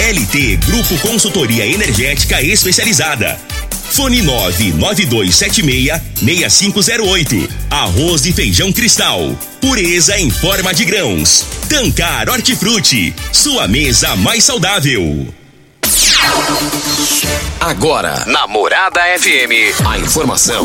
LT Grupo Consultoria Energética Especializada. Fone 99276-6508. Arroz e feijão cristal. Pureza em forma de grãos. Tancar Hortifruti. Sua mesa mais saudável. Agora, na Morada FM, a informação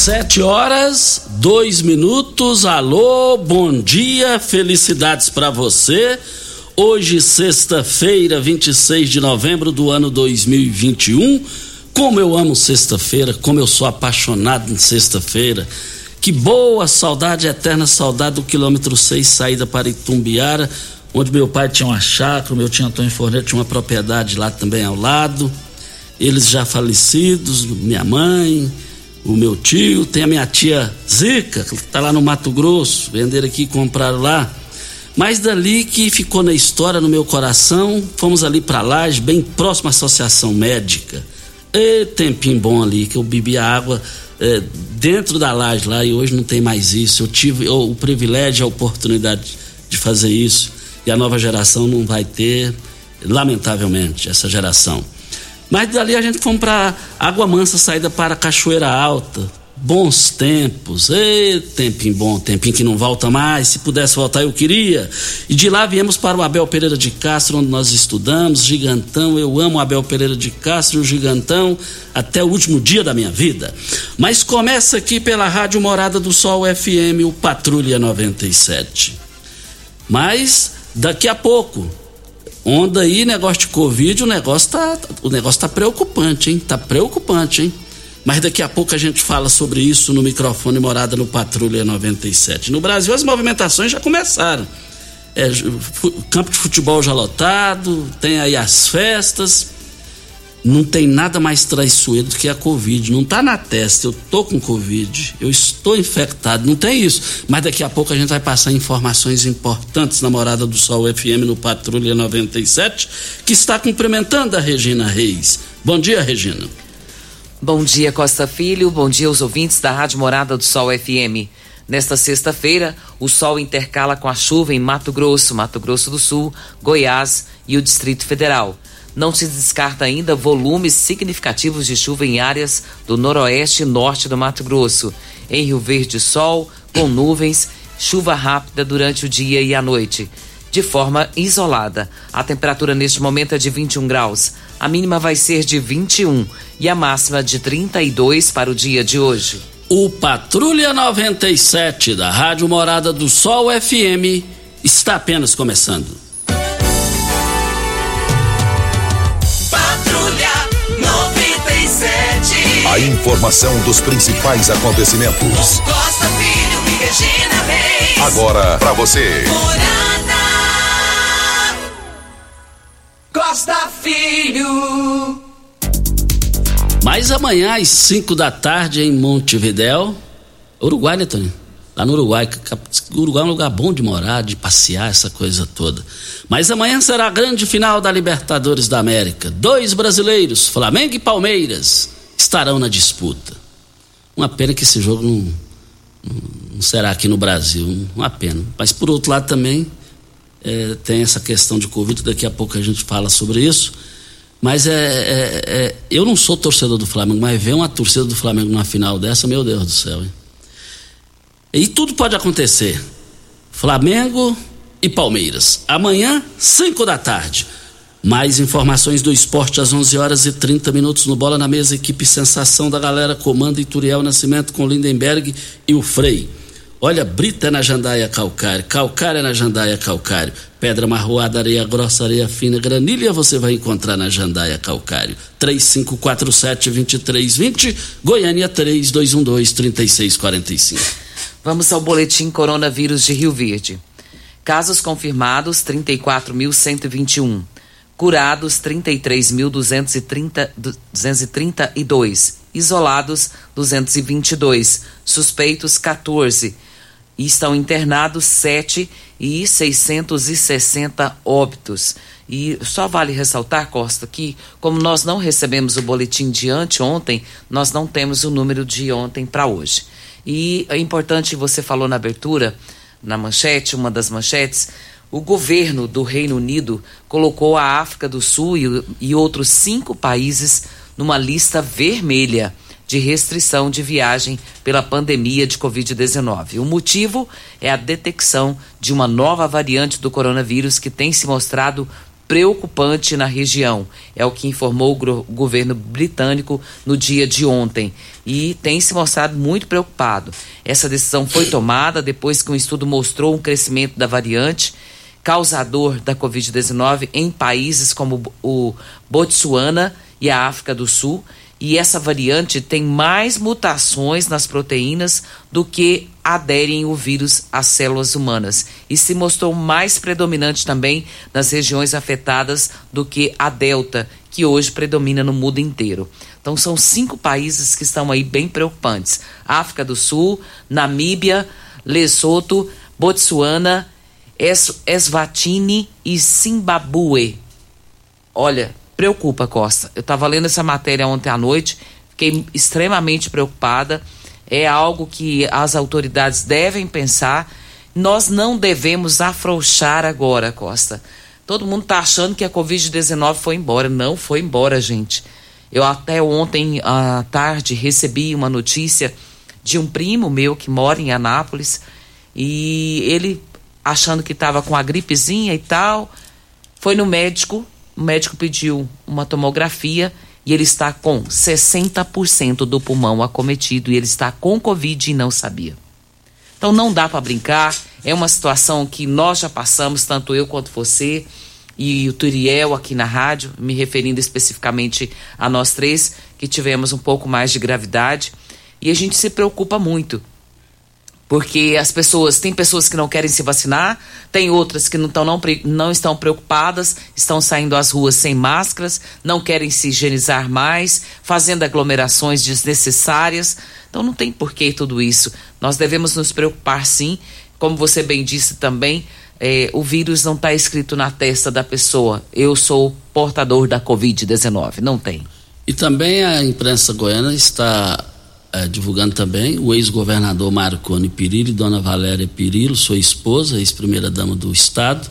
Sete horas, dois minutos. Alô, bom dia, felicidades para você. Hoje, sexta-feira, 26 de novembro do ano 2021. Como eu amo sexta-feira, como eu sou apaixonado em sexta-feira. Que boa saudade, eterna saudade do quilômetro 6, saída para Itumbiara, onde meu pai tinha uma chácara, meu tio Antônio Forneiro tinha uma propriedade lá também ao lado. Eles já falecidos, minha mãe, o meu tio, tem a minha tia Zica, que está lá no Mato Grosso, venderam aqui e compraram lá. Mas dali que ficou na história, no meu coração, fomos ali para Laje, bem próximo à Associação Médica. E tempinho bom ali, que eu bebia água é, dentro da laje lá e hoje não tem mais isso. Eu tive o, o privilégio, a oportunidade de fazer isso e a nova geração não vai ter, lamentavelmente, essa geração. Mas dali a gente fomos para Água Mansa, saída para Cachoeira Alta. Bons tempos, ei, tempinho bom, tempinho que não volta mais. Se pudesse voltar, eu queria. E de lá viemos para o Abel Pereira de Castro, onde nós estudamos. Gigantão, eu amo o Abel Pereira de Castro o Gigantão até o último dia da minha vida. Mas começa aqui pela Rádio Morada do Sol FM, o Patrulha 97. Mas daqui a pouco, onda aí, negócio de Covid, o negócio tá, o negócio tá preocupante, hein? Tá preocupante, hein? Mas daqui a pouco a gente fala sobre isso no microfone Morada no Patrulha 97. No Brasil as movimentações já começaram. É, campo de futebol já lotado, tem aí as festas. Não tem nada mais traiçoeiro do que a Covid. Não tá na testa, eu tô com Covid, eu estou infectado, não tem isso. Mas daqui a pouco a gente vai passar informações importantes na Morada do Sol FM no Patrulha 97, que está cumprimentando a Regina Reis. Bom dia, Regina. Bom dia, Costa Filho. Bom dia aos ouvintes da Rádio Morada do Sol FM. Nesta sexta-feira, o sol intercala com a chuva em Mato Grosso, Mato Grosso do Sul, Goiás e o Distrito Federal. Não se descarta ainda volumes significativos de chuva em áreas do noroeste e norte do Mato Grosso. Em Rio Verde, sol, com nuvens, chuva rápida durante o dia e a noite. De forma isolada. A temperatura neste momento é de 21 graus. A mínima vai ser de 21 e a máxima de 32 para o dia de hoje. O Patrulha 97 da Rádio Morada do Sol FM está apenas começando. A informação dos principais acontecimentos. Costa Filho e Regina Reis. Agora para você. Morada. Costa Filho. Mas amanhã às 5 da tarde em Montevidéu, Uruguai, né, Tony? Lá no Uruguai. O Uruguai é um lugar bom de morar, de passear, essa coisa toda. Mas amanhã será a grande final da Libertadores da América. Dois brasileiros, Flamengo e Palmeiras, estarão na disputa. Uma pena que esse jogo não, não será aqui no Brasil, uma pena. Mas por outro lado também é, tem essa questão de Covid, daqui a pouco a gente fala sobre isso. Mas é, é, é, eu não sou torcedor do Flamengo, mas ver uma torcida do Flamengo numa final dessa, meu Deus do céu. Hein? E tudo pode acontecer. Flamengo e Palmeiras. Amanhã, 5 da tarde. Mais informações do esporte às 11 horas e 30 minutos no Bola na Mesa. Equipe Sensação da galera comanda Ituriel Nascimento com Lindenberg e o Frei. Olha, brita na jandaia calcário, calcário é na jandaia calcário, pedra marroada, areia grossa, areia fina, granilha você vai encontrar na jandaia calcário. 3547-2320, Goiânia 3212-3645. Vamos ao boletim coronavírus de Rio Verde. Casos confirmados 34.121. Curados 33.232. Isolados 222. Suspeitos 14 e estão internados 7 e 660 óbitos. E só vale ressaltar, Costa, que como nós não recebemos o boletim de anteontem, nós não temos o número de ontem para hoje. E é importante, você falou na abertura, na manchete, uma das manchetes, o governo do Reino Unido colocou a África do Sul e, e outros cinco países numa lista vermelha de restrição de viagem pela pandemia de Covid-19. O motivo é a detecção de uma nova variante do coronavírus que tem se mostrado preocupante na região. É o que informou o governo britânico no dia de ontem. E tem se mostrado muito preocupado. Essa decisão foi tomada depois que um estudo mostrou um crescimento da variante causador da Covid-19 em países como o Botsuana e a África do Sul. E essa variante tem mais mutações nas proteínas do que aderem o vírus às células humanas. E se mostrou mais predominante também nas regiões afetadas do que a delta, que hoje predomina no mundo inteiro. Então são cinco países que estão aí bem preocupantes: África do Sul, Namíbia, Lesoto, Botsuana, es Eswatini e Zimbabue. Olha, preocupa, Costa. Eu estava lendo essa matéria ontem à noite, fiquei extremamente preocupada. É algo que as autoridades devem pensar. Nós não devemos afrouxar agora, Costa. Todo mundo está achando que a Covid-19 foi embora. Não foi embora, gente. Eu até ontem à tarde recebi uma notícia de um primo meu que mora em Anápolis e ele achando que estava com a gripezinha e tal, foi no médico, o médico pediu uma tomografia e ele está com 60% do pulmão acometido e ele está com Covid e não sabia. Então não dá para brincar, é uma situação que nós já passamos, tanto eu quanto você e o Turiel aqui na rádio, me referindo especificamente a nós três, que tivemos um pouco mais de gravidade, e a gente se preocupa muito porque as pessoas, tem pessoas que não querem se vacinar, tem outras que não, tão, não, não estão preocupadas, estão saindo às ruas sem máscaras, não querem se higienizar mais, fazendo aglomerações desnecessárias. Então não tem porquê tudo isso. Nós devemos nos preocupar sim, como você bem disse também, é, o vírus não está escrito na testa da pessoa. Eu sou portador da Covid-19. Não tem. E também a imprensa goiana está é, divulgando também o ex-governador Marconi Pirillo e dona Valéria Pirillo, sua esposa, ex-primeira-dama do Estado,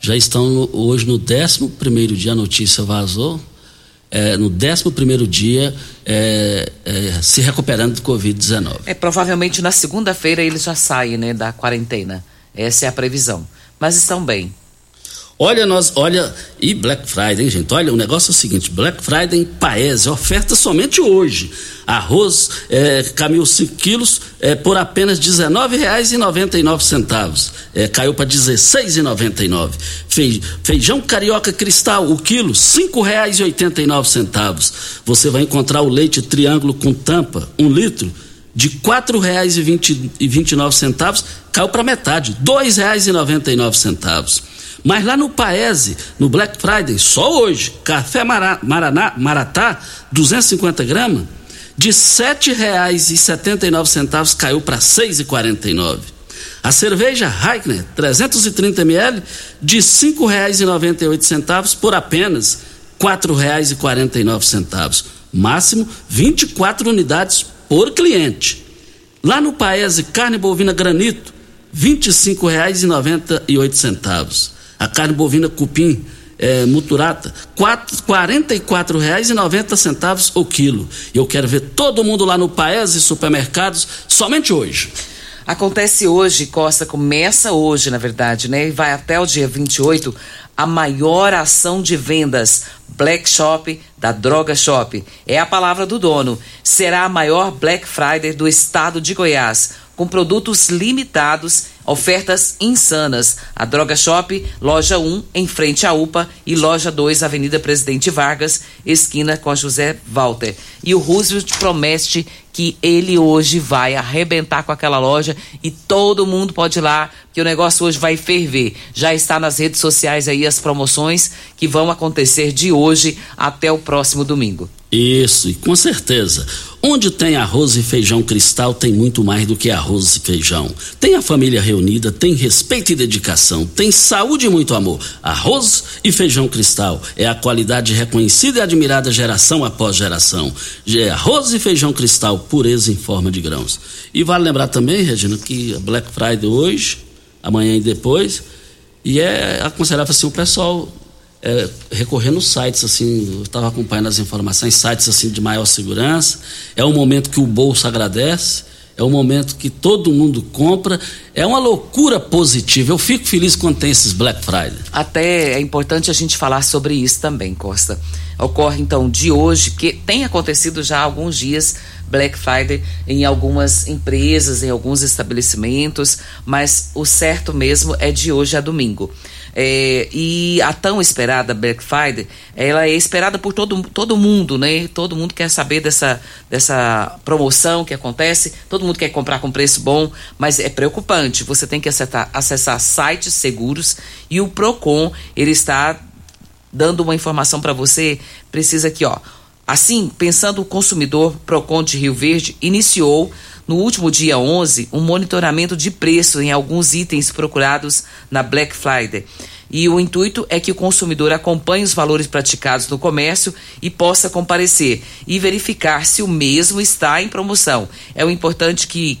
já estão no, hoje no 11 dia, a notícia vazou, é, no 11 dia é, é, se recuperando do Covid-19. É, provavelmente na segunda-feira eles já saem né, da quarentena. Essa é a previsão. Mas estão bem. Olha, nós, olha, e Black Friday, hein, gente? Olha, o negócio é o seguinte: Black Friday em Paese, oferta somente hoje. Arroz é, caminhou 5 quilos é, por apenas R$19,99. É, caiu para R$16,99. Feijão carioca cristal, o quilo, R$ 5,89. Você vai encontrar o leite triângulo com tampa, um litro de R$ 4,29 caiu para metade, R$ 2,99. Mas lá no Paese, no Black Friday, só hoje, café Maraná, Maratá, 250 gramas, de R$ 7,79 caiu para R$ 6,49. A cerveja Heikner, 330 ml, de R$ 5,98 por apenas R$ 4,49. Máximo 24 unidades por cliente. Lá no Paese, carne bovina granito, R$ 25,98. A carne bovina cupim é, muturata, R$ 44,90 o quilo. E eu quero ver todo mundo lá no Paese Supermercados somente hoje. Acontece hoje, Costa, começa hoje, na verdade, né? E vai até o dia 28, a maior ação de vendas Black Shop da Droga Shop. É a palavra do dono. Será a maior Black Friday do estado de Goiás, com produtos limitados, ofertas insanas. A Droga Shop, loja 1, em frente à UPA, e loja 2, Avenida Presidente Vargas, esquina com a José Walter. E o Roosevelt promete que ele hoje vai arrebentar com aquela loja e todo mundo pode ir lá, que o negócio hoje vai ferver. Já está nas redes sociais aí as promoções que vão acontecer de hoje até o próximo domingo. Isso, e com certeza. Onde tem arroz e feijão cristal, tem muito mais do que arroz e feijão. Tem a família reunida, tem respeito e dedicação, tem saúde e muito amor. Arroz e feijão cristal é a qualidade reconhecida e admirada geração após geração. É arroz e feijão cristal, pureza em forma de grãos. E vale lembrar também, Regina, que Black Friday hoje, amanhã e depois, e é aconselhável assim o pessoal é, recorrer nos sites, assim, eu estava acompanhando as informações, sites assim de maior segurança. É um momento que o bolso agradece, é um momento que todo mundo compra. É uma loucura positiva. Eu fico feliz quando tem esses Black Friday. Até é importante a gente falar sobre isso também, Costa. Ocorre então de hoje, que tem acontecido já há alguns dias Black Friday em algumas empresas, em alguns estabelecimentos, mas o certo mesmo é de hoje a domingo. É, e a tão esperada Black Friday, ela é esperada por todo, todo mundo, né? Todo mundo quer saber dessa, dessa promoção que acontece, todo mundo quer comprar com preço bom, mas é preocupante. Você tem que acessar, acessar sites seguros e o Procon, ele está dando uma informação para você, precisa aqui, ó. Assim, pensando o consumidor, Procon de Rio Verde iniciou no último dia 11, um monitoramento de preço em alguns itens procurados na Black Friday. E o intuito é que o consumidor acompanhe os valores praticados no comércio e possa comparecer e verificar se o mesmo está em promoção. É o importante que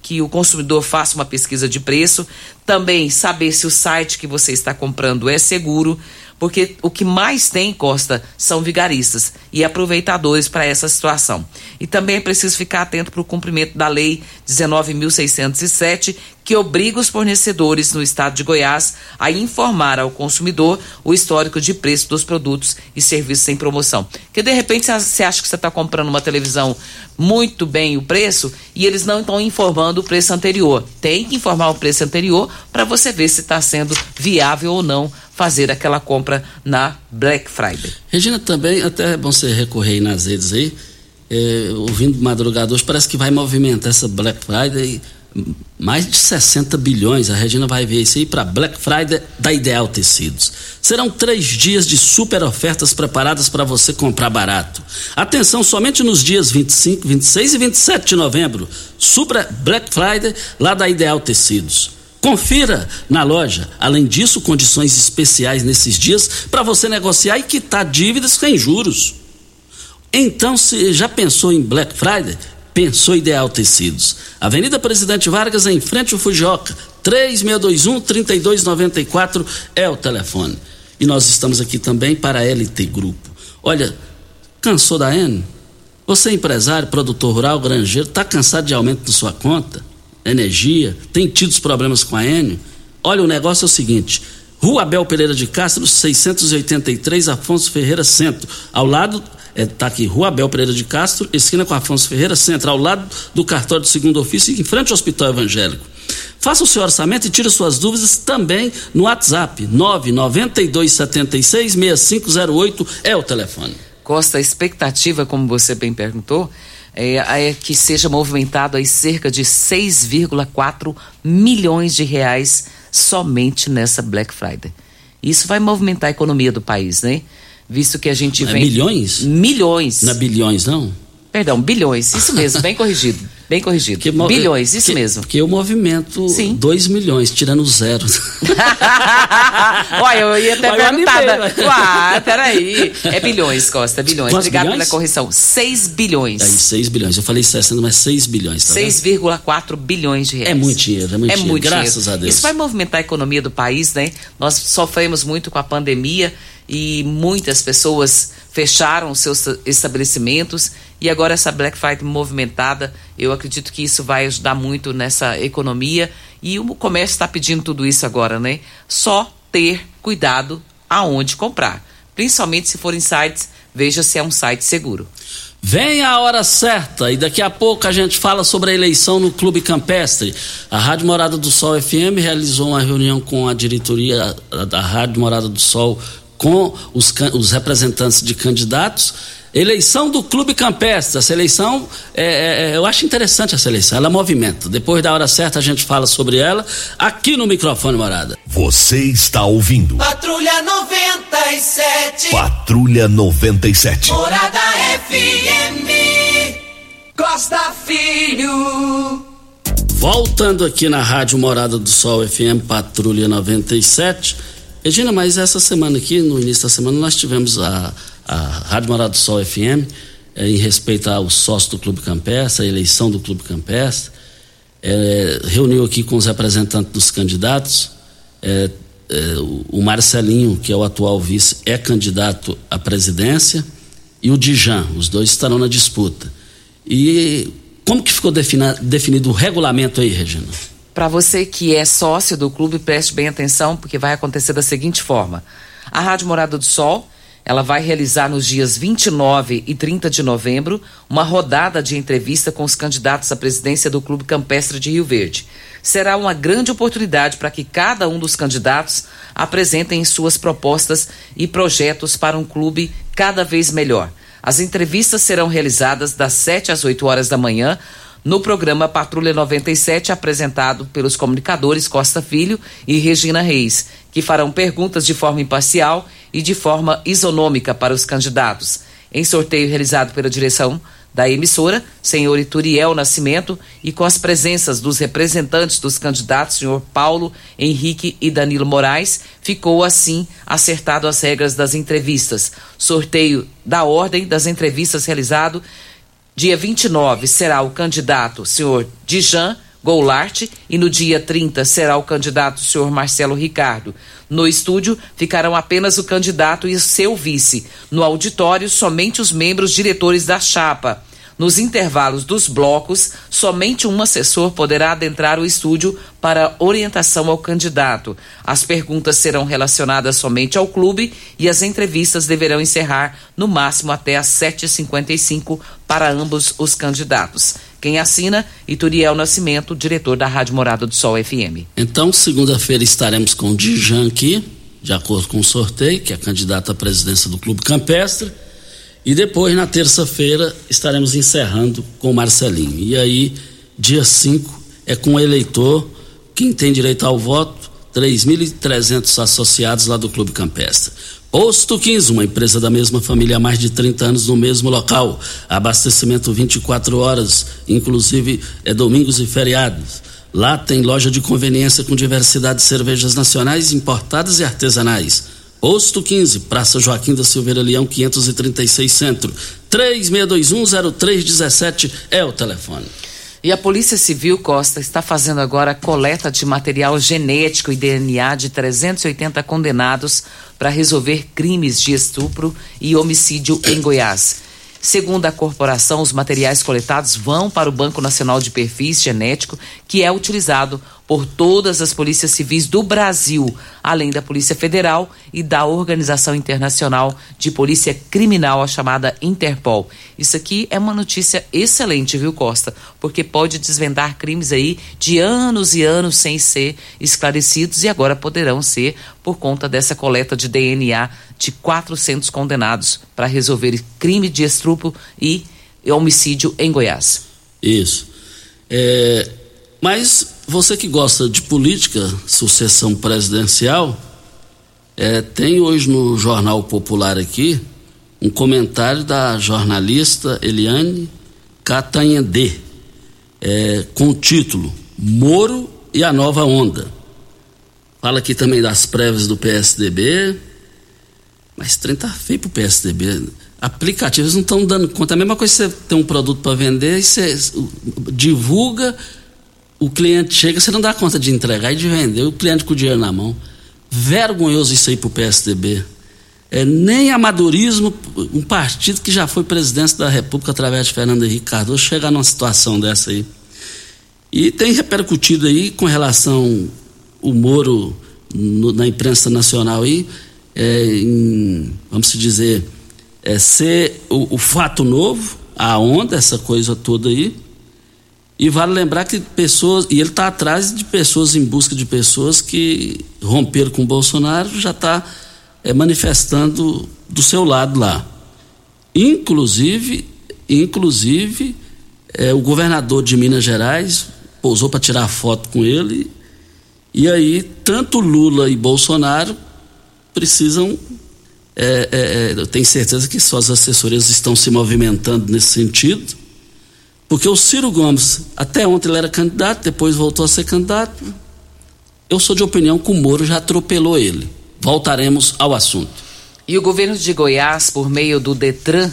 que o consumidor faça uma pesquisa de preço, também saber se o site que você está comprando é seguro, porque o que mais tem, Costa, são vigaristas e aproveitadores para essa situação. E também é preciso ficar atento para o cumprimento da Lei 19.607, que obriga os fornecedores no estado de Goiás a informar ao consumidor o histórico de preço dos produtos e serviços em promoção. Que de repente você acha que você está comprando uma televisão muito bem o preço e eles não estão informando o preço anterior. Tem que informar o preço anterior para você ver se está sendo viável ou não fazer aquela compra na Black Friday. Regina, também, até é bom você recorrer nas redes aí, é, ouvindo madrugadores, parece que vai movimentar essa Black Friday mais de 60 bilhões. A Regina vai ver isso aí para Black Friday da Ideal Tecidos. Serão três dias de super ofertas preparadas para você comprar barato. Atenção, somente nos dias 25, 26 e 27 de novembro. Super Black Friday lá da Ideal Tecidos. Confira na loja. Além disso, condições especiais nesses dias para você negociar e quitar dívidas sem juros. Então, se já pensou em Black Friday? Pensou Ideal Tecidos. Avenida Presidente Vargas, em frente ao Fujioka. 3621-3294 é o telefone. E nós estamos aqui também para a LT Grupo. Olha, cansou da N? Você é empresário, produtor rural, granjeiro, está cansado de aumento de sua conta? Energia? Tem tido problemas com a N? Olha, o negócio é o seguinte. Rua Abel Pereira de Castro, 683, Afonso Ferreira Centro. Ao lado está é, tá aqui, Rua Abel Pereira de Castro, esquina com Afonso Ferreira, centro, ao lado do cartório de segundo ofício, em frente ao Hospital Evangélico. Faça o seu orçamento e tire suas dúvidas também no WhatsApp, 992766508 é o telefone. Costa, a expectativa, como você bem perguntou, é, é que seja movimentado aí cerca de 6,4 milhões de reais somente nessa Black Friday. Isso vai movimentar a economia do país, né? Visto que a gente é vem. milhões? Milhões. Não é bilhões, não? Perdão, bilhões, isso mesmo, bem corrigido. Bem corrigido. Que Bilhões, isso que- mesmo. Porque o movimento Sim. 2 milhões, tirando zero. Olha, eu ia até Olha, eu perguntar. Ah, peraí. É bilhões, Costa, bilhões. Quantos Obrigado bilhões? pela correção. 6 bilhões. Aí 6 bilhões. Eu falei 60, mas 6 bilhões, tá vendo? 6,4 bilhões de reais. É muito dinheiro, é muito dinheiro. Graças dinheiro. a Deus. Isso vai movimentar a economia do país, né? Nós sofremos muito com a pandemia e muitas pessoas fecharam seus estabelecimentos e agora essa Black Friday movimentada, eu acredito que isso vai ajudar muito nessa economia e o comércio está pedindo tudo isso agora, né? Só ter cuidado aonde comprar, principalmente se forem sites, veja se é um site seguro. Vem a hora certa e daqui a pouco a gente fala sobre a eleição no Clube Campestre. A Rádio Morada do Sol FM realizou uma reunião com a diretoria da Rádio Morada do Sol com os, os representantes de candidatos. Eleição do Clube Campestre. Essa eleição, é, é, eu acho interessante essa eleição, ela movimenta. Depois da hora certa a gente fala sobre ela aqui no microfone Morada. Você está ouvindo Patrulha 97. Patrulha 97. Morada FM. Costa Filho. Voltando aqui na Rádio Morada do Sol FM Patrulha 97. Regina, mas essa semana aqui, no início da semana, nós tivemos a, a Rádio Morada do Sol FM eh, em respeito ao sócio do Clube Campestre, a eleição do Clube Campestre. Eh, reuniu aqui com os representantes dos candidatos. Eh, o- Marcelinho, que é o atual vice, é candidato à presidência, e o Dijan, os dois estarão na disputa. E como que ficou definido o regulamento aí, Regina? Para você que é sócio do clube, preste bem atenção, porque vai acontecer da seguinte forma: a Rádio Morada do Sol, ela vai realizar nos dias 29 e 30 de novembro uma rodada de entrevista com os candidatos à presidência do Clube Campestre de Rio Verde. Será uma grande oportunidade para que cada um dos candidatos apresentem suas propostas e projetos para um clube cada vez melhor. As entrevistas serão realizadas das 7 às 8 horas da manhã no programa Patrulha 97, apresentado pelos comunicadores Costa Filho e Regina Reis, que farão perguntas de forma imparcial e de forma isonômica para os candidatos. Em sorteio realizado pela direção da emissora, senhor Ituriel Nascimento, e com as presenças dos representantes dos candidatos, senhor Paulo, Henrique e Danilo Moraes, ficou assim acertado as regras das entrevistas. Sorteio da ordem das entrevistas realizado Dia 29 será o candidato senhor Dijan Goulart e no dia 30 será o candidato senhor Marcelo Ricardo. No estúdio ficarão apenas o candidato e seu vice. No auditório, somente os membros diretores da chapa. Nos intervalos dos blocos, somente um assessor poderá adentrar o estúdio para orientação ao candidato. As perguntas serão relacionadas somente ao clube e as entrevistas deverão encerrar no máximo até às 7h55 para ambos os candidatos. Quem assina? Ituriel Nascimento, diretor da Rádio Morada do Sol FM. Então, segunda-feira estaremos com o Dijan aqui, de acordo com o sorteio, que é candidato à presidência do Clube Campestre. E depois, na terça-feira, estaremos encerrando com Marcelinho. E aí, dia 5, é com o eleitor, quem tem direito ao voto, 3.300 associados lá do Clube Campestre. Posto 15, uma empresa da mesma família há mais de 30 anos no mesmo local. Abastecimento 24 horas, inclusive é domingos e feriados. Lá tem loja de conveniência com diversidade de cervejas nacionais, importadas e artesanais. Posto 15, Praça Joaquim da Silveira Leão, 536 Centro. 36210317 é o telefone. E a Polícia Civil Costa está fazendo agora a coleta de material genético e DNA de 380 condenados para resolver crimes de estupro e homicídio em Goiás. Segundo a corporação, os materiais coletados vão para o Banco Nacional de Perfis Genético, que é utilizado por todas as polícias civis do Brasil, além da Polícia Federal e da Organização Internacional de Polícia Criminal, a chamada Interpol. Isso aqui é uma notícia excelente, viu, Costa? Porque pode desvendar crimes aí de anos e anos sem ser esclarecidos e agora poderão ser por conta dessa coleta de DNA de 400 condenados para resolver crime de estupro e homicídio em Goiás. Isso. É, mas você que gosta de política, sucessão presidencial, é, tem hoje no Jornal Popular aqui um comentário da jornalista Eliane Catanhedê. é, com o título Moro e a Nova Onda. Fala aqui também das prévias do PSDB, mas trem tá feio pro PSDB. Aplicativos não estão dando conta. É a mesma coisa que você tem um produto para vender e você divulga, o cliente chega, você não dá conta de entregar e de vender, o cliente com o dinheiro na mão. Vergonhoso isso aí pro PSDB. É, nem amadorismo, um partido que já foi presidente da República através de Fernando Henrique Cardoso, chegar numa situação dessa aí. E tem repercutido aí com relação o Moro no, na imprensa nacional aí, é, em, vamos dizer, é, ser o, o, fato novo, a onda, essa coisa toda aí. E vale lembrar que pessoas, e ele está atrás de pessoas, em busca de pessoas que romperam com o Bolsonaro, já está é, manifestando do seu lado lá. Inclusive, inclusive, é, o governador de Minas Gerais pousou para tirar foto com ele. E aí, tanto Lula e Bolsonaro precisam. É, é, é, eu tenho certeza que suas assessorias estão se movimentando nesse sentido, porque o Ciro Gomes, até ontem ele era candidato, depois voltou a ser candidato. Eu sou de opinião que o Moro já atropelou ele. Voltaremos ao assunto. E o governo de Goiás, por meio do Detran,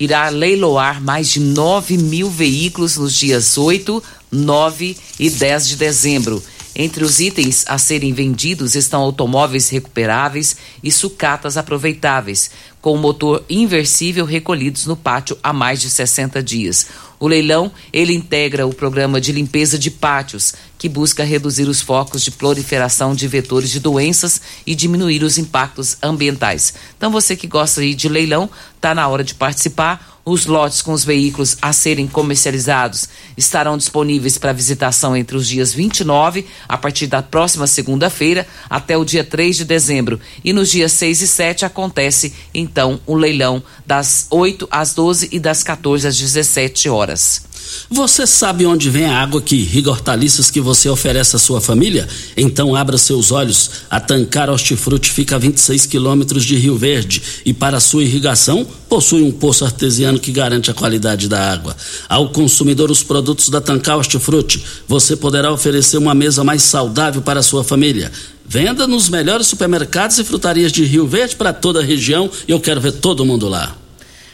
irá leiloar mais de 9 mil veículos nos dias 8, 9 e 10 de dezembro. Entre os itens a serem vendidos estão automóveis recuperáveis e sucatas aproveitáveis, com motor inversível recolhidos no pátio há mais de 60 dias. O leilão, ele integra o programa de limpeza de pátios, que busca reduzir os focos de proliferação de vetores de doenças e diminuir os impactos ambientais. Então você que gosta de leilão, está na hora de participar. Os lotes com os veículos a serem comercializados estarão disponíveis para visitação entre os dias 29, a partir da próxima segunda-feira, até o dia 3 de dezembro. E nos dias 6 e 7 acontece, então, o leilão das 8 às 12 e das 14 às 17 horas. Você sabe onde vem a água que irriga hortaliças que você oferece à sua família? Então abra seus olhos. A Tancar Hortifruti fica a 26 quilômetros de Rio Verde e para sua irrigação possui um poço artesiano que garante a qualidade da água. Ao consumidor os produtos da Tancar Hortifruti, você poderá oferecer uma mesa mais saudável para a sua família. Venda nos melhores supermercados e frutarias de Rio Verde para toda a região e eu quero ver todo mundo lá.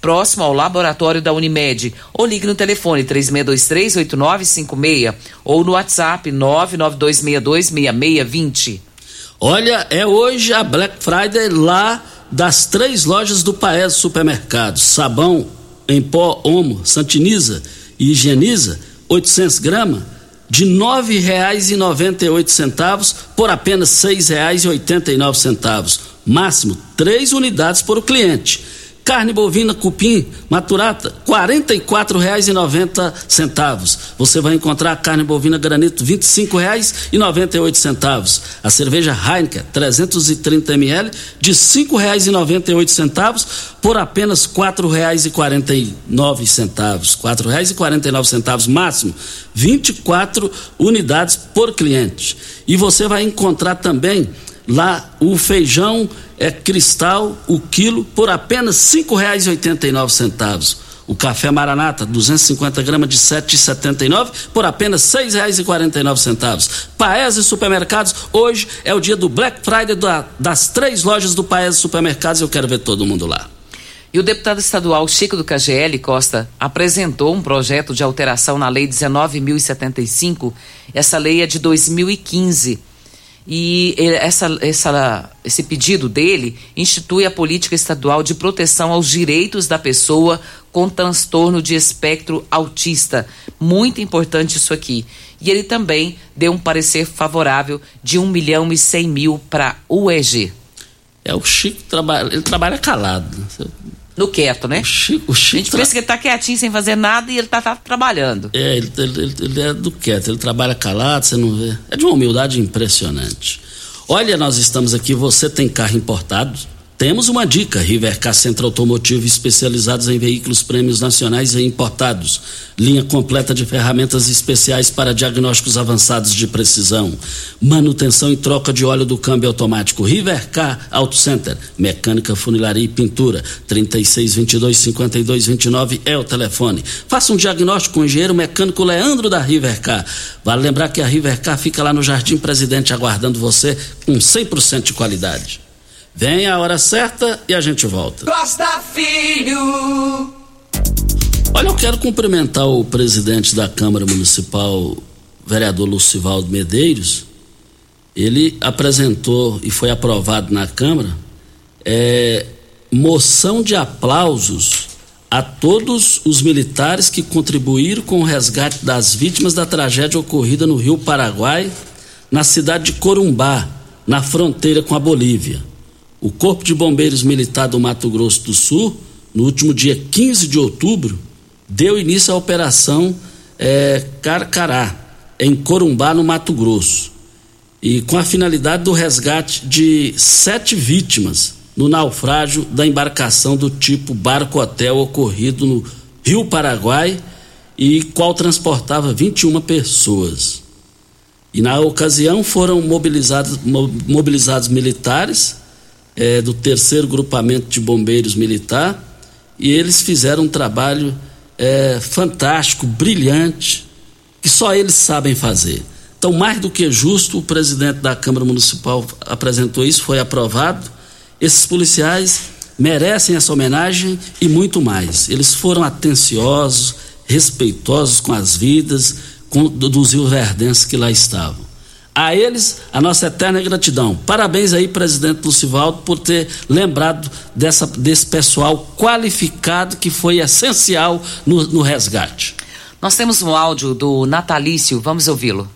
próximo ao laboratório da Unimed. Ou ligue no telefone 3623-8956 ou no WhatsApp 992626620. Olha, é hoje a Black Friday lá das três lojas do Paes Supermercados. Sabão em pó Omo, Santiniza e Higieniza, 800 gramas de R$ 9,98 por apenas R$ 6,89. Máximo três unidades por cliente. Carne bovina cupim maturata, R$ 44,90. Você vai encontrar a carne bovina granito, R$ 25,98. A cerveja Heineken, 330 ml, de R$ 5,98 por apenas R$ 4,49. R$ 4,49 máximo, 24 unidades por cliente. E você vai encontrar também lá o feijão é cristal o quilo por apenas nove centavos. O café Maranata, 250 gramas de 7,79 por apenas seis reais e quarenta e nove centavos. Paes e Supermercados, hoje é o dia do Black Friday da, das três lojas do Paes e Supermercados. Eu quero ver todo mundo lá. E o deputado estadual Chico do KGL Costa apresentou um projeto de alteração na Lei 19.075. Essa lei é de 2015 e essa, essa, esse pedido dele institui a política estadual de proteção aos direitos da pessoa com transtorno de espectro autista. Muito importante isso aqui. E ele também deu um parecer favorável de 1 milhão e 100 mil para o EG. É, o Chico trabalha, ele trabalha calado no quieto, né? O Chico, o Chico a gente pensa que ele tá quietinho sem fazer nada e ele tá, tá trabalhando. É, ele, ele, ele, é do quieto, ele trabalha calado, você não vê. É de uma humildade impressionante. Olha, nós estamos aqui, você tem carro importado? Temos uma dica: Rivercar Centro Automotivo especializados em veículos prêmios nacionais e importados. Linha completa de ferramentas especiais para diagnósticos avançados de precisão. Manutenção e troca de óleo do câmbio automático. Rivercar Auto Center. Mecânica, funilaria e pintura. 3622-5229 é o telefone. Faça um diagnóstico com o engenheiro mecânico Leandro da Rivercar. Vale lembrar que a Rivercar fica lá no Jardim Presidente aguardando você com 100% de qualidade. Vem a hora certa e a gente volta. Costa Filho. Olha, eu quero cumprimentar o presidente da Câmara Municipal, vereador Lucivaldo Medeiros. Ele apresentou e foi aprovado na Câmara é, moção de aplausos a todos os militares que contribuíram com o resgate das vítimas da tragédia ocorrida no Rio Paraguai, na cidade de Corumbá, na fronteira com a Bolívia. O Corpo de Bombeiros Militar do Mato Grosso do Sul, no último dia 15 de outubro, deu início à operação é, Carcará, em Corumbá, no Mato Grosso, e com a finalidade do resgate de sete vítimas no naufrágio da embarcação do tipo barco-hotel ocorrido no Rio Paraguai e qual transportava 21 pessoas. E na ocasião foram mobilizados, mobilizados militares é, do terceiro grupamento de bombeiros militar e eles fizeram um trabalho é, fantástico, brilhante, que só eles sabem fazer. Então, mais do que justo, o presidente da Câmara Municipal apresentou isso, foi aprovado. Esses policiais merecem essa homenagem e muito mais. Eles foram atenciosos, respeitosos com as vidas com, dos rioverdenses que lá estavam. A eles, a nossa eterna gratidão. Parabéns aí, presidente Lucivaldo, por ter lembrado dessa, desse pessoal qualificado que foi essencial no, no resgate. Nós temos um áudio do Natalício, vamos ouvi-lo.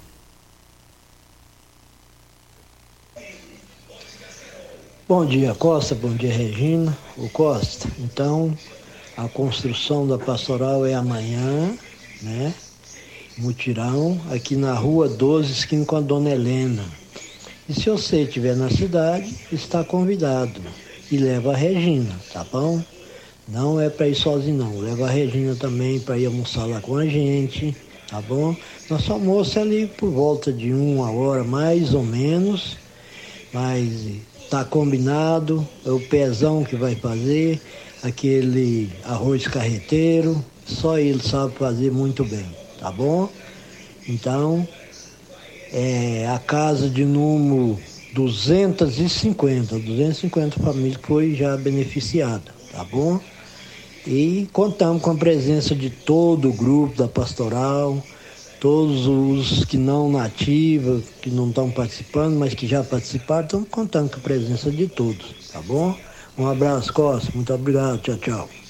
Bom dia, Costa. Bom dia, Regina. O Costa, então, a construção da pastoral é amanhã, né? Mutirão aqui na rua 12, esquina com a Dona Helena. E se você estiver na cidade, está convidado. E leva a Regina, tá bom? Não é para ir sozinho não. Leva a Regina também para ir almoçar lá com a gente, tá bom? Nosso almoço é ali por volta de uma hora mais ou menos. Mas tá combinado, é o pezão que vai fazer, aquele arroz carreteiro, só ele sabe fazer muito bem tá bom? Então, é, a casa de número 250, 250 famílias foi já beneficiada, tá bom? E contamos com a presença de todo o grupo da pastoral, todos os que não nativos, que não estão participando, mas que já participaram, estamos contando com a presença de todos, tá bom? Um abraço, Costa, muito obrigado, tchau, tchau.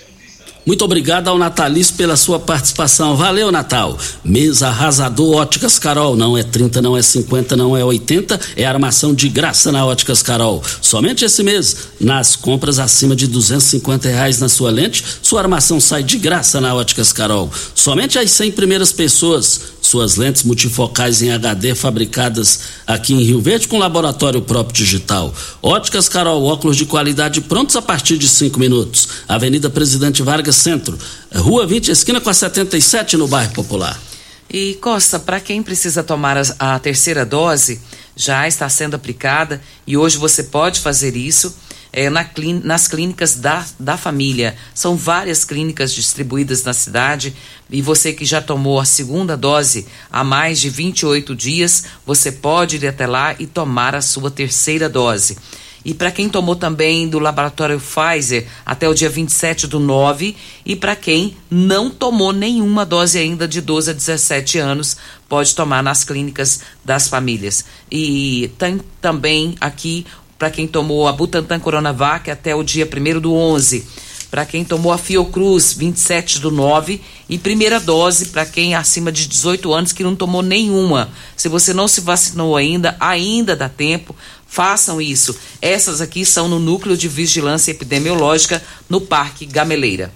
Muito obrigado ao Natalício pela sua participação. Valeu, Natal. Mesa arrasador Óticas Carol. Não é 30, não é 50, não é 80. É armação de graça na Óticas Carol. Somente esse mês, nas compras acima de 250 reais na sua lente, sua armação sai de graça na Óticas Carol. Somente as 100 primeiras pessoas suas lentes multifocais em HD fabricadas aqui em Rio Verde com laboratório próprio digital. Óticas Carol, óculos de qualidade prontos a partir de cinco minutos. Avenida Presidente Vargas Centro, Rua 20, esquina com a 77 no bairro Popular. E Costa, para quem precisa tomar a, a terceira dose, já está sendo aplicada e hoje você pode fazer isso é, na nas clínicas da, da família. São várias clínicas distribuídas na cidade e você que já tomou a segunda dose há mais de 28 dias, você pode ir até lá e tomar a sua terceira dose. E para quem tomou também do laboratório Pfizer até o dia 27 do 9, e para quem não tomou nenhuma dose ainda de 12 a 17 anos, pode tomar nas clínicas das famílias. E tem também aqui para quem tomou a Butantan Coronavac até o dia 1 do 11. Para quem tomou a Fiocruz, 27 do 9. E primeira dose para quem acima de 18 anos que não tomou nenhuma. Se você não se vacinou ainda, ainda dá tempo. Façam isso. Essas aqui são no Núcleo de Vigilância Epidemiológica no Parque Gameleira.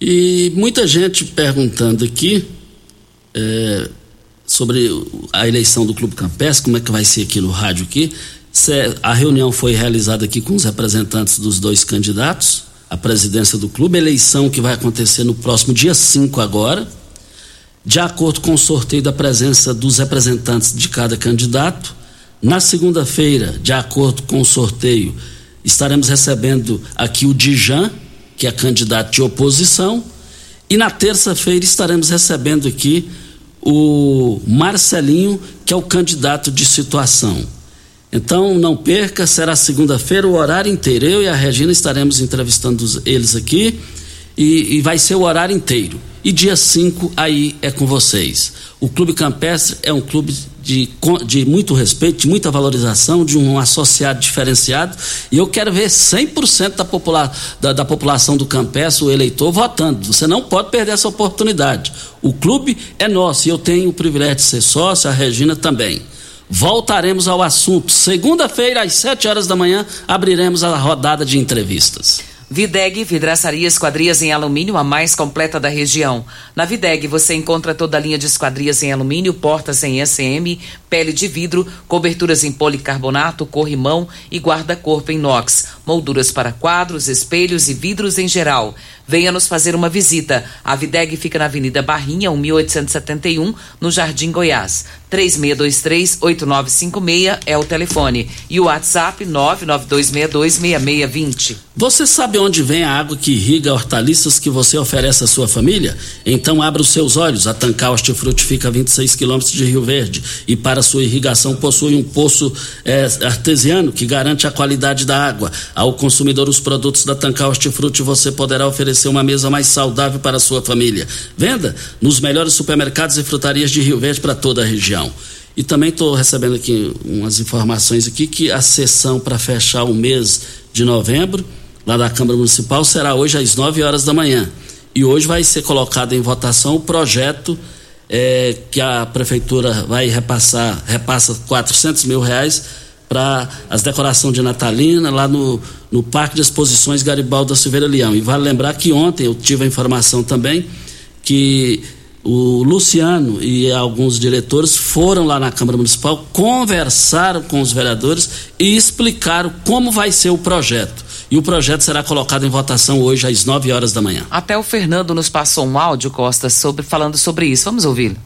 E muita gente perguntando aqui é, sobre a eleição do Clube Campestre, como é que vai ser aqui no rádio aqui. A reunião foi realizada aqui com os representantes dos dois candidatos à presidência do clube, eleição que vai acontecer no próximo dia 5 agora. De acordo com o sorteio da presença dos representantes de cada candidato, na segunda-feira, de acordo com o sorteio, estaremos recebendo aqui o Dijan, que é candidato de oposição, e na terça-feira estaremos recebendo aqui o Marcelinho, que é o candidato de situação. Então não perca, será segunda-feira o horário inteiro. Eu e a Regina estaremos entrevistando eles aqui e, e vai ser o horário inteiro. E dia 5 aí é com vocês. O Clube Campestre é um clube de, de muito respeito, de muita valorização, de um associado diferenciado. E eu quero ver 100% da, popula da, da população do Campestre, o eleitor, votando. Você não pode perder essa oportunidade. O clube é nosso e eu tenho o privilégio de ser sócio, a Regina também. Voltaremos ao assunto. Segunda-feira, às 7 horas da manhã, abriremos a rodada de entrevistas. Videg Vidraçaria Esquadrias em Alumínio, a mais completa da região. Na Videg você encontra toda a linha de esquadrias em alumínio, portas em SM, pele de vidro, coberturas em policarbonato, corrimão e guarda-corpo em inox, molduras para quadros, espelhos e vidros em geral. Venha nos fazer uma visita. A Videg fica na Avenida Barrinha, 1871, no Jardim Goiás. 3623-8956 é o telefone. E o WhatsApp 992626620. Você sabe onde vem a água que irriga hortaliças que você oferece à sua família? Então abra os seus olhos. A Tancar Hortifruti fica a 26 quilômetros de Rio Verde e para sua irrigação possui um poço é, artesiano que garante a qualidade da água. Ao consumidor os produtos da Tancar Hortifruti você poderá oferecer uma mesa mais saudável para a sua família. Venda nos melhores supermercados e frutarias de Rio Verde para toda a região. E também estou recebendo aqui umas informações aqui que a sessão para fechar o mês de novembro, lá da Câmara Municipal, será hoje às 9 horas da manhã. E hoje vai ser colocado em votação o projeto é, que a prefeitura vai repassar, repassa 400 mil reais para as decorações de Natalina lá no, no Parque de Exposições Garibaldo da Silveira Leão. E vale lembrar que ontem eu tive a informação também que o Luciano e alguns diretores foram lá na Câmara Municipal, conversaram com os vereadores e explicaram como vai ser o projeto. E o projeto será colocado em votação hoje às 9 horas da manhã. Até o Fernando nos passou um áudio, Costa, sobre, falando sobre isso. Vamos ouvi-lo.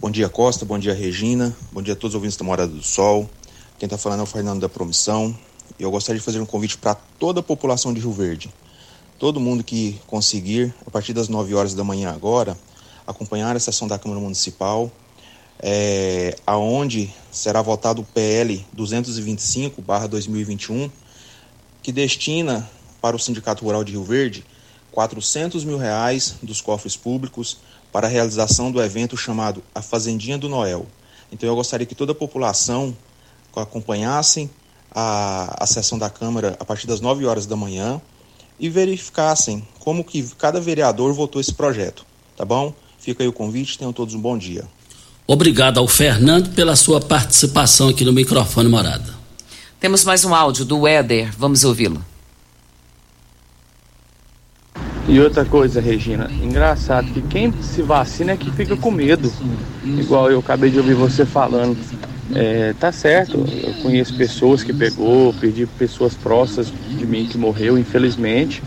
Bom dia, Costa. Bom dia, Regina. Bom dia a todos os ouvintes da Morada do Sol. Quem está falando é o Fernando da Promissão. E eu gostaria de fazer um convite para toda a população de Rio Verde. Todo mundo que conseguir, a partir das 9 horas da manhã agora, acompanhar a sessão da Câmara Municipal, é, aonde será votado o PL 225/2021 que destina para o Sindicato Rural de Rio Verde 400 mil reais dos cofres públicos para a realização do evento chamado A Fazendinha do Noel. Então eu gostaria que toda a população acompanhassem a, a sessão da Câmara a partir das 9 horas da manhã e verificassem como que cada vereador votou esse projeto, tá bom? Fica aí o convite, tenham todos um bom dia. Obrigado ao Fernando pela sua participação aqui no microfone Morada. Temos mais um áudio do Éder, vamos ouvi-lo. E outra coisa, Regina, engraçado que quem se vacina é que fica com medo. Igual eu acabei de ouvir você falando. É, tá certo, eu conheço pessoas que pegou, perdi pessoas próximas de mim que morreu, infelizmente.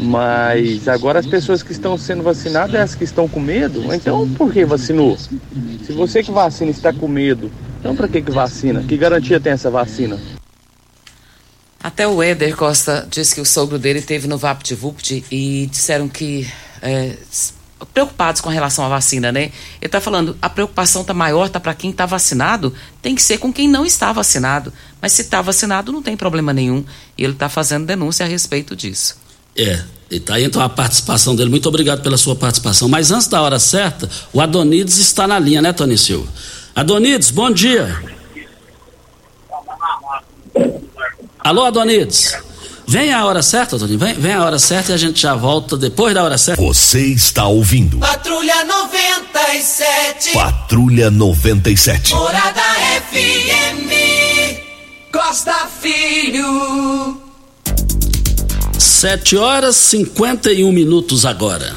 Mas agora as pessoas que estão sendo vacinadas é as que estão com medo. Então por que vacinou? Se você que vacina está com medo então, para que, que vacina? Que garantia tem essa vacina? Até o Éder Costa disse que o sogro dele teve no VaptVupt e disseram que. É, preocupados com relação à vacina, né? Ele está falando, a preocupação está maior, está para quem está vacinado, tem que ser com quem não está vacinado. Mas se está vacinado, não tem problema nenhum. E ele está fazendo denúncia a respeito disso. É, e tá aí então a participação dele. Muito obrigado pela sua participação. Mas antes da hora certa, o Adonides está na linha, né, Tony Silva? Adonides, bom dia. Alô, Adonides. Vem a hora certa, Adonides. Vem, vem a hora certa e a gente já volta depois da hora certa. Você está ouvindo. Patrulha 97. Patrulha 97. Morada FM. Costa Filho. Sete horas cinquenta e um minutos agora.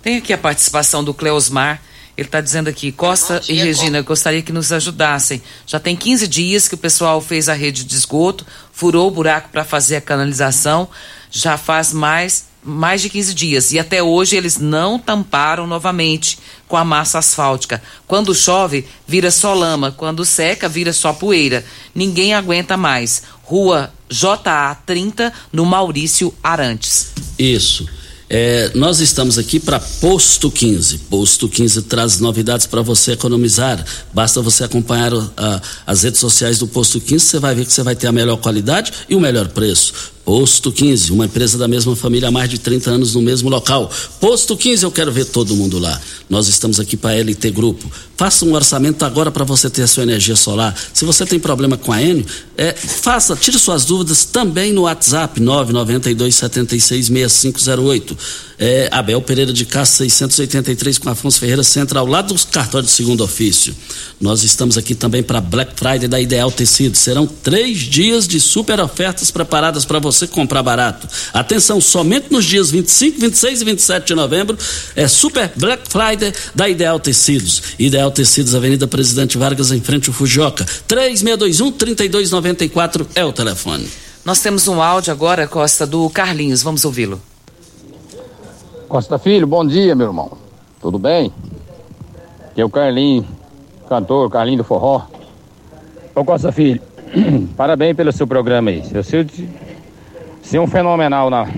Tem aqui a participação do Cleosmar Ele está dizendo aqui, Costa dia, e Regina, eu gostaria que nos ajudassem. Já tem 15 dias que o pessoal fez a rede de esgoto, furou o buraco para fazer a canalização, já faz mais mais de 15 dias e até hoje eles não tamparam novamente com a massa asfáltica. Quando chove, vira só lama, quando seca, vira só poeira. Ninguém aguenta mais. Rua JA 30, no Maurício Arantes. Isso. É, nós estamos aqui para Posto 15. Posto 15 traz novidades para você economizar. Basta você acompanhar as redes sociais do Posto 15, você vai ver que você vai ter a melhor qualidade e o melhor preço. Posto 15, uma empresa da mesma família há mais de 30 anos no mesmo local. Posto 15, eu quero ver todo mundo lá. Nós estamos aqui para a LT Grupo. Faça um orçamento agora para você ter a sua energia solar. Se você tem problema com a Enio, é, faça, tire suas dúvidas também no WhatsApp 992 76 6508. É, Abel Pereira de Castro 683 com Afonso Ferreira Centro, ao lado dos cartórios de segundo ofício. Nós estamos aqui também para Black Friday da Ideal Tecido. Serão três dias de super ofertas preparadas para você comprar barato. Atenção, somente nos dias 25, 26 e 27 de novembro é Super Black Friday da Ideal Tecidos. Ideal Tecidos, Avenida Presidente Vargas, em frente ao Fujioka. 3621-3294 é o telefone. Nós temos um áudio agora, Costa, do Carlinhos. Vamos ouvi-lo. Costa Filho, bom dia, meu irmão. Tudo bem? Aqui é o Carlinho, cantor, Carlinho do Forró. Ô Costa Filho, parabéns pelo seu programa aí. Você, você é um fenomenal na,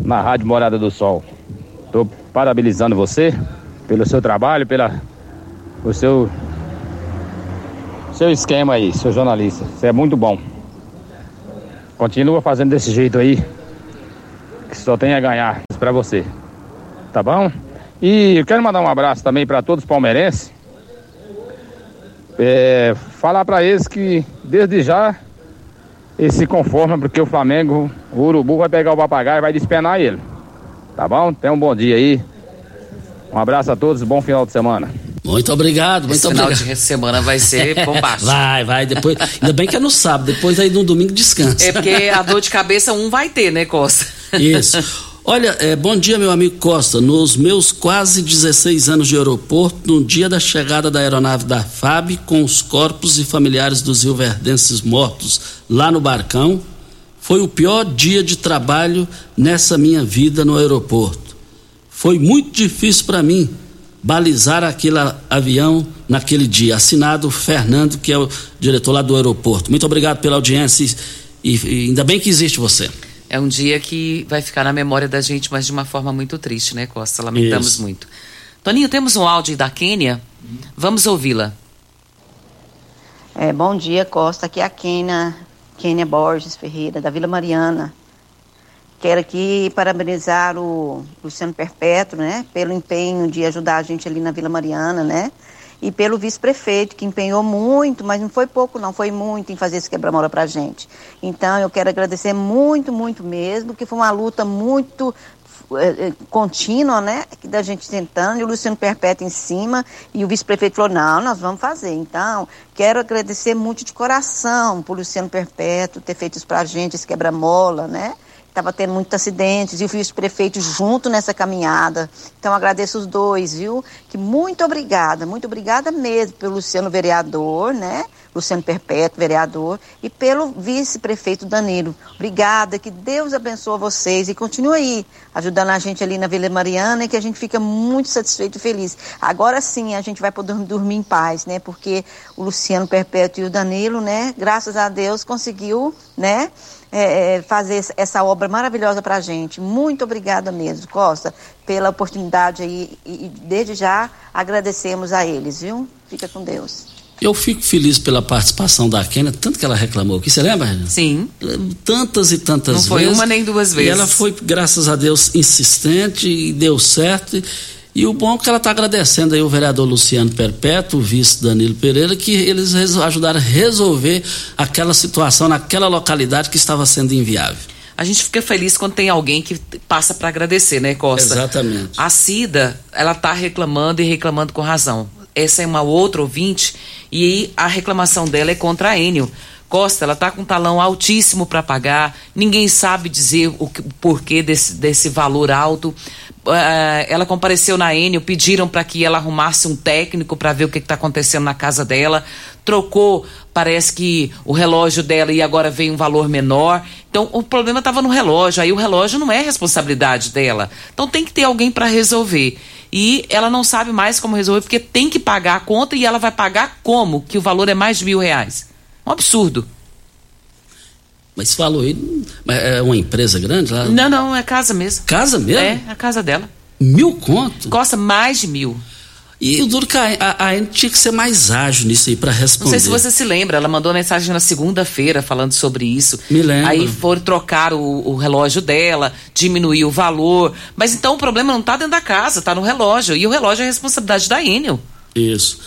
na Rádio Morada do Sol. Tô parabenizando você pelo seu trabalho, pela o seu seu esquema aí, seu jornalista. Você é muito bom. Continua fazendo desse jeito aí, que só tem a ganhar para você. Tá bom? E eu quero mandar um abraço também para todos os palmeirenses. É, falar para eles que desde já eles se conformam porque o Flamengo, o Urubu vai pegar o papagaio e vai despenar ele. Tá bom? Tenha um bom dia aí. Um abraço a todos, bom final de semana. Muito obrigado, muito Esse obrigado. final de semana vai ser bombástico. vai, vai, depois. Ainda bem que é no sábado, depois aí no domingo descansa. É porque a dor de cabeça um vai ter, né, Costa? Isso. Olha, é, bom dia, meu amigo Costa. Nos meus quase 16 anos de aeroporto, no dia da chegada da aeronave da FAB, com os corpos e familiares dos rioverdenses mortos lá no Barcão, foi o pior dia de trabalho nessa minha vida no aeroporto. Foi muito difícil para mim balizar aquele avião naquele dia. Assinado Fernando, que é o diretor lá do aeroporto. Muito obrigado pela audiência e, e ainda bem que existe você. É um dia que vai ficar na memória da gente, mas de uma forma muito triste, né, Costa? Lamentamos Isso. muito. Toninho, temos um áudio da Quênia. Vamos ouvi-la. É, bom dia, Costa. Aqui é a Quênia, Quênia Borges Ferreira, da Vila Mariana. Quero aqui parabenizar o Luciano Perpétuo, né, pelo empenho de ajudar a gente ali na Vila Mariana, né? E pelo vice-prefeito, que empenhou muito, mas não foi pouco, não, foi muito em fazer esse quebra-mola para a gente. Então, eu quero agradecer muito, muito mesmo, que foi uma luta muito é, contínua, né, da gente tentando, e o Luciano Perpétuo em cima, e o vice-prefeito falou, não, nós vamos fazer. Então, quero agradecer muito de coração por Luciano Perpétuo ter feito isso para a gente, esse quebra-mola, né, estava tendo muitos acidentes e o vice-prefeito junto nessa caminhada. Então agradeço os dois, viu? Que muito obrigada, muito obrigada mesmo pelo Luciano vereador, né? Luciano Perpétuo, vereador, e pelo vice-prefeito Danilo. Obrigada, que Deus abençoe vocês e continue aí ajudando a gente ali na Vila Mariana e que a gente fica muito satisfeito e feliz. Agora sim a gente vai poder dormir em paz, né? Porque o Luciano Perpétuo e o Danilo, né? Graças a Deus conseguiu, né? É, é, fazer essa obra maravilhosa para a gente. Muito obrigada mesmo, Costa, pela oportunidade aí e, e desde já agradecemos a eles, viu? Fica com Deus. Eu fico feliz pela participação da Kênia, tanto que ela reclamou aqui, você lembra? Sim. Tantas e tantas vezes. Não foi uma nem duas vezes. E ela foi, graças a Deus, insistente e deu certo. E o bom é que ela está agradecendo aí o vereador Luciano Perpétuo, o vice Danilo Pereira, que eles ajudaram a resolver aquela situação naquela localidade que estava sendo inviável. A gente fica feliz quando tem alguém que passa para agradecer, né, Costa? Exatamente. A Cida, ela está reclamando e reclamando com razão. Essa é uma outra ouvinte e a reclamação dela é contra a Enio Costa, ela tá com um talão altíssimo para pagar, ninguém sabe dizer o, que, o porquê desse, desse valor alto. Uh, ela compareceu na Enel, pediram para que ela arrumasse um técnico para ver o que está acontecendo na casa dela. Trocou, parece que o relógio dela e agora veio um valor menor. Então o problema estava no relógio, aí o relógio não é responsabilidade dela. Então tem que ter alguém para resolver. E ela não sabe mais como resolver, porque tem que pagar a conta e ela vai pagar como? Que o valor é mais de mil reais. Um absurdo. Mas falou aí, é uma empresa grande lá? Não, não, é casa mesmo. Casa mesmo? É, a casa dela. Mil conto? Costa mais de mil. E o duro que a, a, a tinha que ser mais ágil nisso aí para responder. Não sei se você se lembra, ela mandou mensagem na segunda-feira falando sobre isso. Me lembro. Aí foram trocar o, o, relógio dela, diminuir o valor. Mas então o problema não está dentro da casa, está no relógio. E o relógio é responsabilidade da Enel. Isso.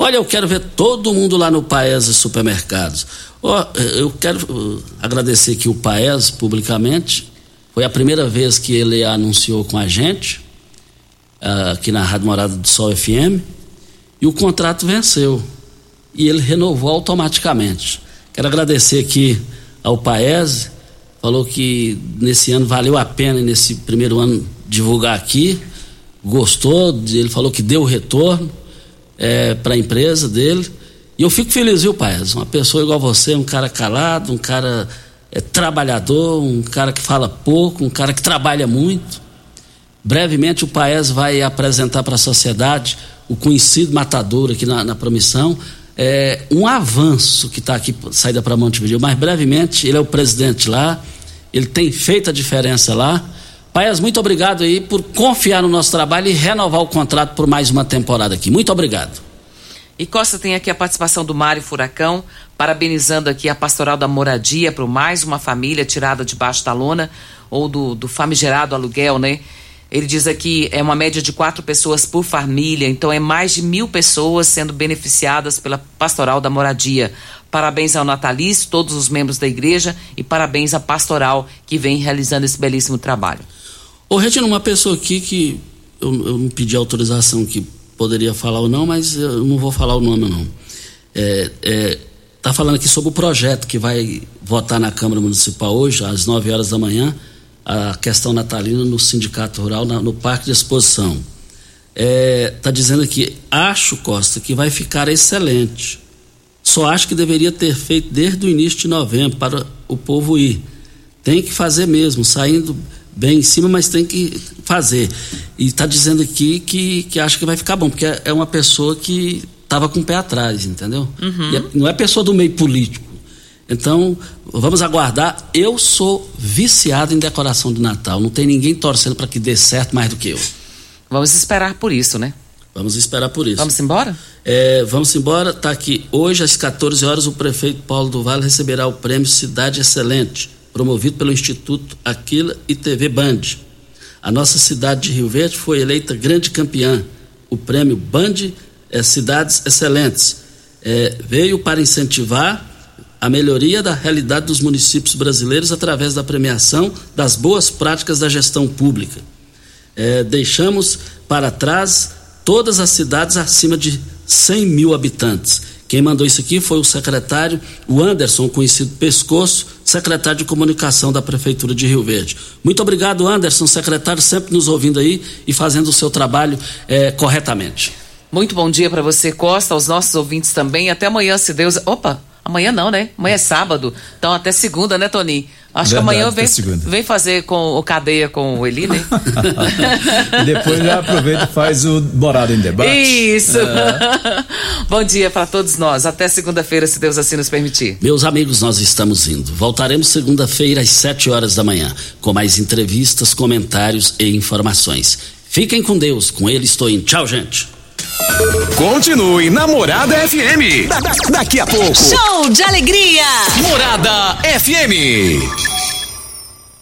Olha, eu quero ver todo mundo lá no Paese Supermercados. Oh, eu quero uh, agradecer aqui o Paes publicamente. Foi a primeira vez que ele anunciou com a gente, uh, aqui na Rádio Morada do Sol FM, e o contrato venceu. E ele renovou automaticamente. Quero agradecer aqui ao Paes, falou que nesse ano valeu a pena, nesse primeiro ano, divulgar aqui. Gostou, ele falou que deu retorno é, para a empresa dele e eu fico feliz, viu, Paes? Uma pessoa igual você, um cara calado, um cara é, trabalhador, um cara que fala pouco, um cara que trabalha muito. Brevemente o Paes vai apresentar para a sociedade o conhecido matador aqui na, na promissão. É, um avanço que está aqui, saída para Montevideo, mas brevemente ele é o presidente lá, ele tem feito a diferença lá. Paes, muito obrigado aí por confiar no nosso trabalho e renovar o contrato por mais uma temporada aqui. Muito obrigado. E Costa tem aqui a participação do Mário Furacão, parabenizando aqui a Pastoral da Moradia por mais uma família tirada debaixo da lona, ou do, do famigerado aluguel, né? Ele diz aqui é uma média de quatro pessoas por família, então é mais de mil pessoas sendo beneficiadas pela Pastoral da Moradia. Parabéns ao Natalício, todos os membros da igreja e parabéns à Pastoral que vem realizando esse belíssimo trabalho. Ô, Regina, uma pessoa aqui que eu, eu não pedi autorização aqui poderia falar ou não, mas eu não vou falar o nome não. É, é, tá falando aqui sobre o projeto que vai votar na Câmara Municipal hoje, às 9 horas da manhã, a questão natalina no Sindicato Rural, na, no Parque de Exposição. É, tá dizendo aqui, acho, Costa, que vai ficar excelente. Só acho que deveria ter feito desde o início de novembro para o povo ir. Tem que fazer mesmo, saindo bem em cima, mas tem que fazer. E está dizendo aqui que, que acha que vai ficar bom, porque é, é uma pessoa que estava com o pé atrás, entendeu? Uhum. É, não é pessoa do meio político. Então, vamos aguardar. Eu sou viciado em decoração de Natal. Não tem ninguém torcendo para que dê certo mais do que eu. Vamos esperar por isso, né? Vamos esperar por isso. Vamos embora? É, vamos embora. Está aqui. Hoje, às 14 horas, o prefeito Paulo do Vale receberá o prêmio Cidade Excelente promovido pelo Instituto Aquila e TV Band. A nossa cidade de Rio Verde foi eleita grande campeã. O prêmio Band é Cidades Excelentes é, veio para incentivar a melhoria da realidade dos municípios brasileiros através da premiação das boas práticas da gestão pública. É, deixamos para trás todas as cidades acima de 100 mil habitantes quem mandou isso aqui foi o secretário, o Anderson, conhecido Pescoço, secretário de comunicação da Prefeitura de Rio Verde. Muito obrigado, Anderson, secretário, sempre nos ouvindo aí e fazendo o seu trabalho é, corretamente. Muito bom dia para você, Costa, aos nossos ouvintes também. Até amanhã, se Deus. Opa, amanhã não, né? Amanhã é sábado. Então até segunda, né, Toninho? Acho Verdade, que amanhã vem, vem fazer com o cadeia com o Eli, né? Depois já aproveita e faz o Morada em Debate. Isso! É. Bom dia para todos nós. Até segunda-feira, se Deus assim nos permitir. Meus amigos, nós estamos indo. Voltaremos segunda-feira às 7 horas da manhã, com mais entrevistas, comentários e informações. Fiquem com Deus. Com ele estou indo. Tchau, gente. Continue na Morada FM. Da, da, daqui a pouco. Show de alegria. Morada FM.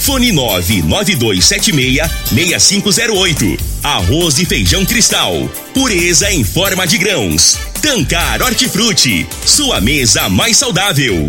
Fone 99276-6508. Arroz e feijão cristal. Pureza em forma de grãos. Tancar Hortifruti. Sua mesa mais saudável.